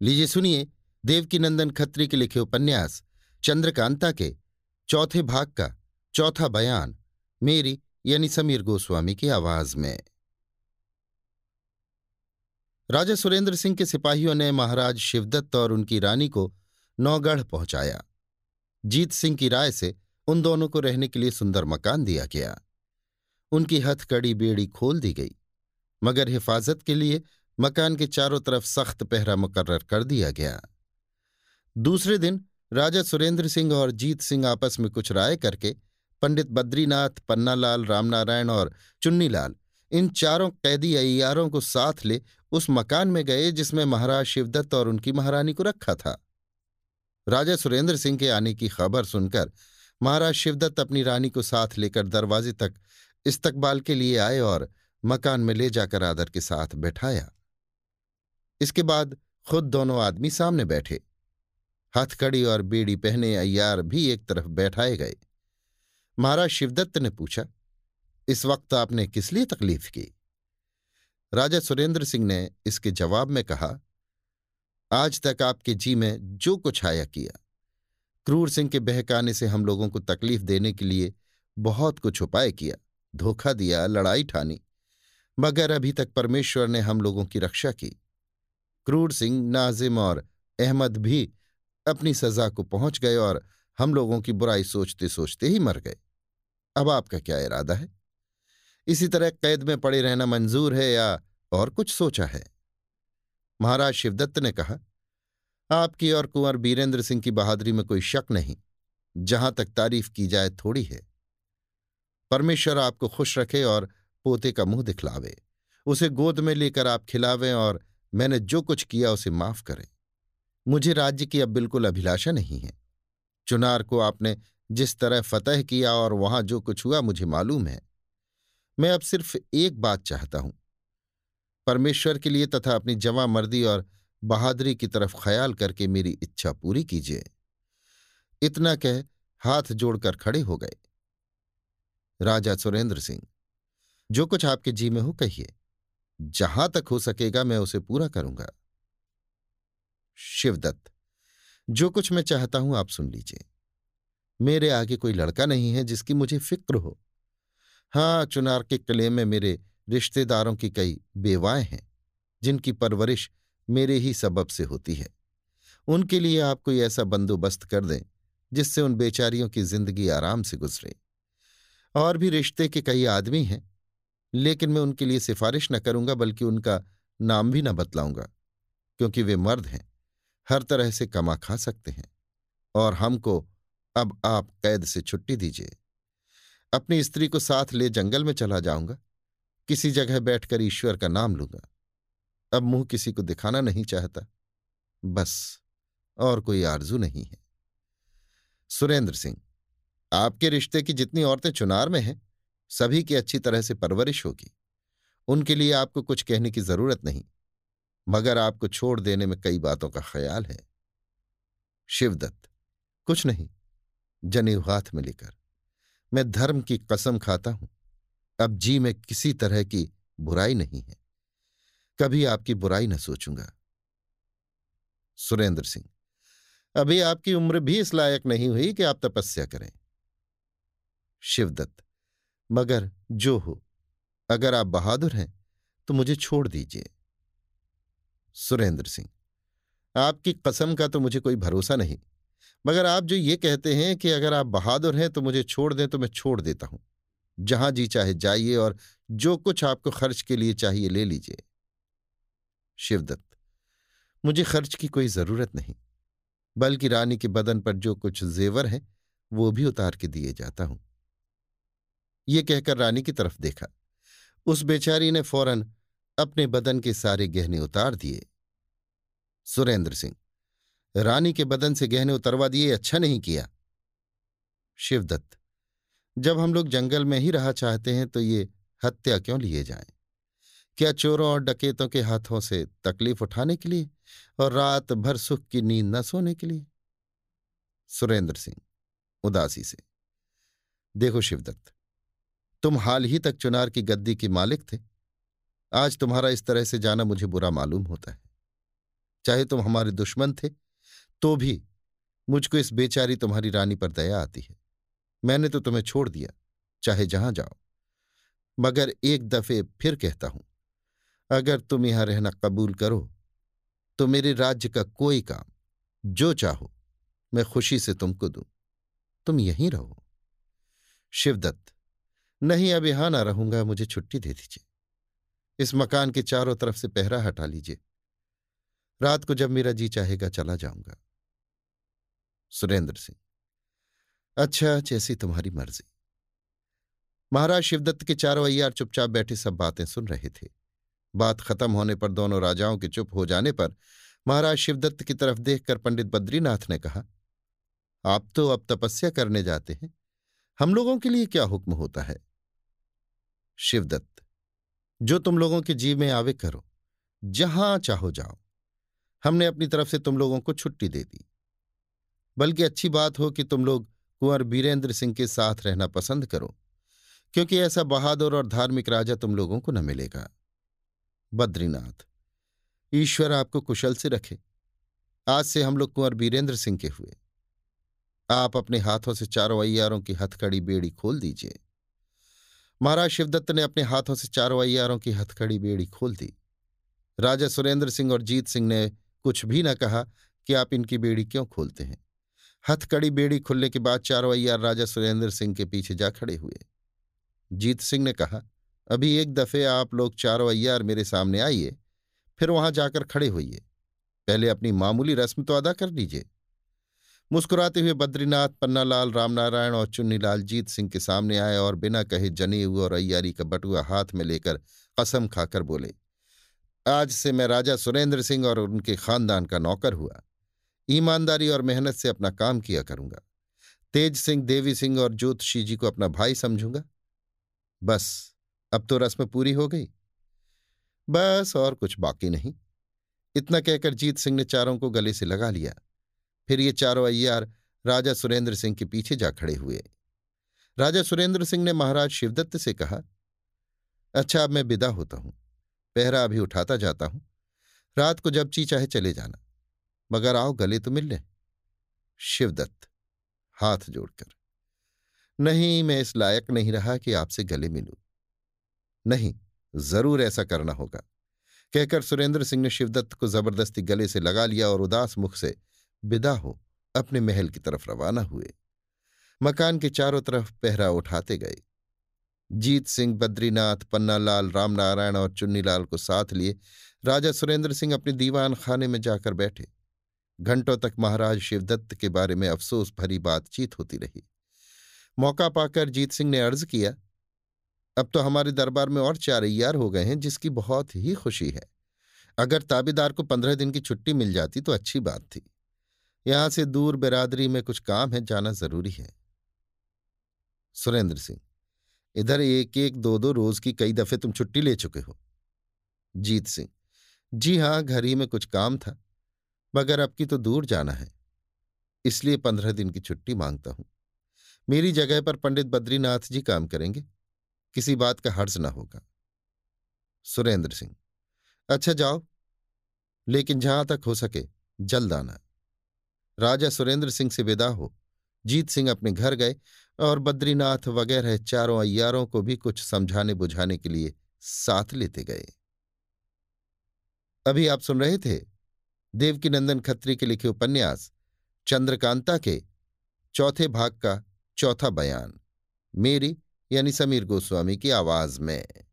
लीजिए सुनिए देवकीनंदन खत्री के लिखे उपन्यास, चंद्रकांता के, चौथे भाग का, चौथा बयान, मेरी यानी समीर गोस्वामी की आवाज़ में। राजा सुरेंद्र सिंह के सिपाहियों ने महाराज शिवदत्त और उनकी रानी को नौगढ़ पहुँचाया। जीत सिंह की राय से उन दोनों को रहने के लिए सुंदर मकान दिया गया। उनकी हथकड़ी बेड़ी खोल दी गई, मगर हिफाजत के लिए मकान के चारों तरफ़ सख्त पहरा मुकर्र कर दिया गया। दूसरे दिन राजा सुरेंद्र सिंह और जीत सिंह आपस में कुछ राय करके पंडित बद्रीनाथ, पन्नालाल, रामनारायण और चुन्नीलाल, इन चारों कैदी अयारों को साथ ले उस मकान में गए जिसमें महाराज शिवदत्त और उनकी महारानी को रखा था। राजा सुरेंद्र सिंह के आने की खबर सुनकर महाराज शिवदत्त अपनी रानी को साथ लेकर दरवाजे तक इस्तकबाल के लिए आए और मकान में ले जाकर आदर के साथ बैठाया। इसके बाद खुद दोनों आदमी सामने बैठे। हथकड़ी और बेड़ी पहने अय्यार भी एक तरफ़ बैठाए गए। महाराज शिवदत्त ने पूछा, इस वक्त आपने किस लिए तकलीफ़ की? राजा सुरेंद्र सिंह ने इसके जवाब में कहा, आज तक आपके जी में जो कुछ आया किया। क्रूर सिंह के बहकाने से हम लोगों को तकलीफ़ देने के लिए बहुत कुछ उपाय किया। धोखा दिया, लड़ाई ठानी। मगर अभी तक परमेश्वर ने हम लोगों की रक्षा की। क्रूर सिंह, नाजिम और अहमद भी अपनी सजा को पहुँच गए और हम लोगों की बुराई सोचते सोचते ही मर गए। अब आपका क्या इरादा है? इसी तरह कैद में पड़े रहना मंजूर है या और कुछ सोचा है? महाराज शिवदत्त ने कहा, आपकी और कुंवर बीरेंद्र सिंह की बहादुरी में कोई शक नहीं। जहाँ तक तारीफ़ की जाए थोड़ी है। परमेश्वर आपको खुश रखे और पोते का मुँह दिखलावे। उसे गोद में लेकर आप खिलावें और मैंने जो कुछ किया उसे माफ़ करें। मुझे राज्य की अब बिल्कुल अभिलाषा नहीं है। चुनार को आपने जिस तरह फतह किया और वहाँ जो कुछ हुआ मुझे मालूम है। मैं अब सिर्फ़ एक बात चाहता हूँ। परमेश्वर के लिए तथा अपनी जवा मर्दी और बहादुरी की तरफ़ ख्याल करके मेरी इच्छा पूरी कीजिए। इतना कह हाथ जोड़कर खड़े हो गए। राजा सुरेंद्र सिंह, जो कुछ आपके जी में हो कहिए। जहाँ तक हो सकेगा, मैं उसे पूरा करूँगा। शिवदत्त, जो कुछ मैं चाहता हूँ, आप सुन लीजिए। मेरे आगे कोई लड़का नहीं है जिसकी मुझे फ़िक्र हो। हाँ, चुनार के किले में मेरे रिश्तेदारों की कई बेवाएँ हैं, जिनकी परवरिश मेरे ही सबब से होती है। उनके लिए आप कोई ऐसा बंदोबस्त कर दें, जिससे उन बेचारियों की ज़िंदगी आराम से गुजरे। और भी रिश्ते के कई आदमी हैं लेकिन मैं उनके लिए सिफारिश न करूँगा, बल्कि उनका नाम भी न बतलाऊँगा, क्योंकि वे मर्द हैं। हर तरह से कमा खा सकते हैं। और हमको अब आप कैद से छुट्टी दीजिए। अपनी स्त्री को साथ ले जंगल में चला जाऊँगा। किसी जगह बैठकर ईश्वर का नाम लूँगा। अब मुँह किसी को दिखाना नहीं चाहता। बस, और कोई आरज़ू नहीं है। सुरेंद्र सिंह, आपके रिश्ते की जितनी औरतें चुनार में हैं सभी की अच्छी तरह से परवरिश होगी। उनके लिए आपको कुछ कहने की ज़रूरत नहीं, मगर आपको छोड़ देने में कई बातों का ख्याल है। शिवदत्त, कुछ नहीं, जनेऊ हाथ में लेकर, मैं धर्म की कसम खाता हूँ, अब जी में किसी तरह की बुराई नहीं है, कभी आपकी बुराई न सोचूँगा। सुरेंद्र सिंह, अभी आपकी उम्र भी इस लायक नहीं हुई कि आप तपस्या करें। शिवदत्त मगर जो हो, अगर आप बहादुर हैं तो मुझे छोड़ दीजिए। सुरेंद्र सिंह, आपकी कसम का तो मुझे कोई भरोसा नहीं, मगर आप जो ये कहते हैं कि अगर आप बहादुर हैं तो मुझे छोड़ दें तो मैं छोड़ देता हूँ। जहाँ जी चाहे जाइए और जो कुछ आपको खर्च के लिए चाहिए ले लीजिए। शिवदत्त, मुझे खर्च की कोई ज़रूरत नहीं, बल्कि रानी के बदन पर जो कुछ जेवर है, वो भी उतार के दिए जाता हूँ। ये कहकर रानी की तरफ़ देखा। उस बेचारी ने फ़ौरन अपने बदन के सारे गहने उतार दिए। सुरेंद्र सिंह, रानी के बदन से गहने उतरवा दिए अच्छा नहीं किया। शिवदत्त, जब हम लोग जंगल में ही रहा चाहते हैं तो ये हत्या क्यों लिए जाएँ? क्या चोरों और डकेतों के हाथों से तकलीफ़ उठाने के लिए और रात भर सुख की नींद न सोने के लिए? सुरेंद्र सिंह, उदासी से, देखो शिवदत्त तुम हाल ही तक चुनार की गद्दी के मालिक थे। आज तुम्हारा इस तरह से जाना मुझे बुरा मालूम होता है। चाहे तुम हमारे दुश्मन थे तो भी मुझको इस बेचारी तुम्हारी रानी पर दया आती है। मैंने तो तुम्हें छोड़ दिया, चाहे जहाँ जाओ। मगर एक दफे फिर कहता हूँ, अगर तुम यहाँ रहना कबूल करो तो मेरे राज्य का कोई काम, जो चाहो, मैं खुशी से तुमको दूँ। तुम यहीं रहो। शिवदत्त नहीं, अब यहाँ ना रहूँगा, मुझे छुट्टी दे दीजिए। इस मकान के चारों तरफ़ से पहरा हटा लीजिए। रात को जब मेरा जी चाहेगा, चला जाऊँगा। सुरेंद्र सिंह अच्छा जैसी तुम्हारी मर्ज़ी। महाराज शिवदत्त के चारों अय्यार चुपचाप बैठे सब बातें सुन रहे थे। बात खत्म होने पर दोनों राजाओं के चुप हो जाने पर महाराज शिवदत्त की तरफ़ देखकर पंडित बद्रीनाथ ने कहा, आप तो अब तपस्या करने जाते हैं। हम लोगों के लिए क्या हुक्म होता है? शिवदत्त, जो तुम लोगों के जीव में आवे करो, जहाँ चाहो जाओ। हमने अपनी तरफ़ से तुम लोगों को छुट्टी दे दी। बल्कि अच्छी बात हो कि तुम लोग कुंवर बीरेंद्र सिंह के साथ रहना पसंद करो, क्योंकि ऐसा बहादुर और धार्मिक राजा तुम लोगों को न मिलेगा। बद्रीनाथ, ईश्वर आपको कुशल से रखे। आज से हम लोग कुंवर बीरेंद्र सिंह के हुए। आप अपने हाथों से चारों अय्यारों की हथकड़ी बेड़ी खोल दीजिए। महाराज शिवदत्त ने अपने हाथों से चारों अयारों की हथकड़ी बेड़ी खोल दी। राजा सुरेंद्र सिंह और जीत सिंह ने कुछ भी न कहा कि आप इनकी बेड़ी क्यों खोलते हैं। हथकड़ी बेड़ी खुलने के बाद चारों अय्यार राजा सुरेंद्र सिंह के पीछे जा खड़े हुए। जीत सिंह ने कहा, अभी एक दफे आप लोग चारों अयार मेरे सामने आइए, फिर वहाँ जाकर खड़े होइए। पहले अपनी मामूली रस्म तो अदा कर लीजिए मुस्कुराते हुए बद्रीनाथ, पन्नालाल, रामनारायण और चुन्नीलाल जीत सिंह के सामने आए और बिना कहे जनेऊ और अय्यारी का बटुआ हाथ में लेकर कसम खाकर बोले, आज से मैं राजा सुरेंद्र सिंह और उनके खानदान का नौकर हुआ। ईमानदारी और मेहनत से अपना काम किया करूँगा। तेज सिंह, देवी सिंह और ज्योतिषी जी को अपना भाई समझूँगा। बस, अब तो रस्म पूरी हो गई। बस और कुछ बाकी नहीं। इतना कहकर जीत सिंह ने चारों को गले से लगा लिया। फिर ये चारों अय्यार राजा सुरेंद्र सिंह के पीछे जा खड़े हुए। राजा सुरेंद्र सिंह ने महाराज शिवदत्त से कहा अच्छा अब मैं विदा होता हूँ। पहरा अभी उठाता जाता हूँ। रात को जब ची चाहे चले जाना, मगर आओ गले तो मिल ले। शिवदत्त हाथ जोड़कर, नहीं, मैं इस लायक नहीं रहा कि आपसे गले मिलूं। नहीं, ज़रूर ऐसा करना होगा। कहकर सुरेंद्र सिंह ने शिवदत्त को ज़बरदस्ती गले से लगा लिया और उदास मुख से विदा हो, अपने महल की तरफ़ रवाना हुए। मकान के चारों तरफ़ पहरा उठाते गए। जीत सिंह, बद्रीनाथ, पन्नालाल, रामनारायण और चुन्नीलाल को साथ लिए राजा सुरेंद्र सिंह अपने दीवान खाने में जाकर बैठे। घंटों तक महाराज शिवदत्त के बारे में अफसोस भरी बातचीत होती रही। मौका पाकर जीत सिंह ने अर्ज़ किया, अब तो हमारे दरबार में और चार अयार हो गए हैं जिसकी बहुत ही खुशी है। अगर ताबेदार को पंद्रह दिन की छुट्टी मिल जाती तो अच्छी बात थी। यहाँ से दूर बिरादरी में कुछ काम है, जाना ज़रूरी है। सुरेंद्र सिंह, इधर एक एक दो दो रोज की कई दफे तुम छुट्टी ले चुके हो। जीत सिंह, जी हाँ, घर ही में कुछ काम था, मगर अब की तो दूर जाना है। इसलिए पंद्रह दिन की छुट्टी माँगता हूँ। मेरी जगह पर पंडित बद्रीनाथ जी काम करेंगे, किसी बात का हर्ज ना होगा। सुरेंद्र सिंह अच्छा जाओ, लेकिन जहाँ तक हो सके, जल्द आना। राजा सुरेंद्र सिंह से विदा हो। जीत सिंह अपने घर गए और बद्रीनाथ वगैरह चारों अय्यारों को भी कुछ समझाने बुझाने के लिए साथ लेते गए। अभी आप सुन रहे थे देवकीनंदन खत्री के लिखे उपन्यास, चंद्रकांता के चौथे भाग का चौथा बयान, मेरी यानी समीर गोस्वामी की आवाज़ में।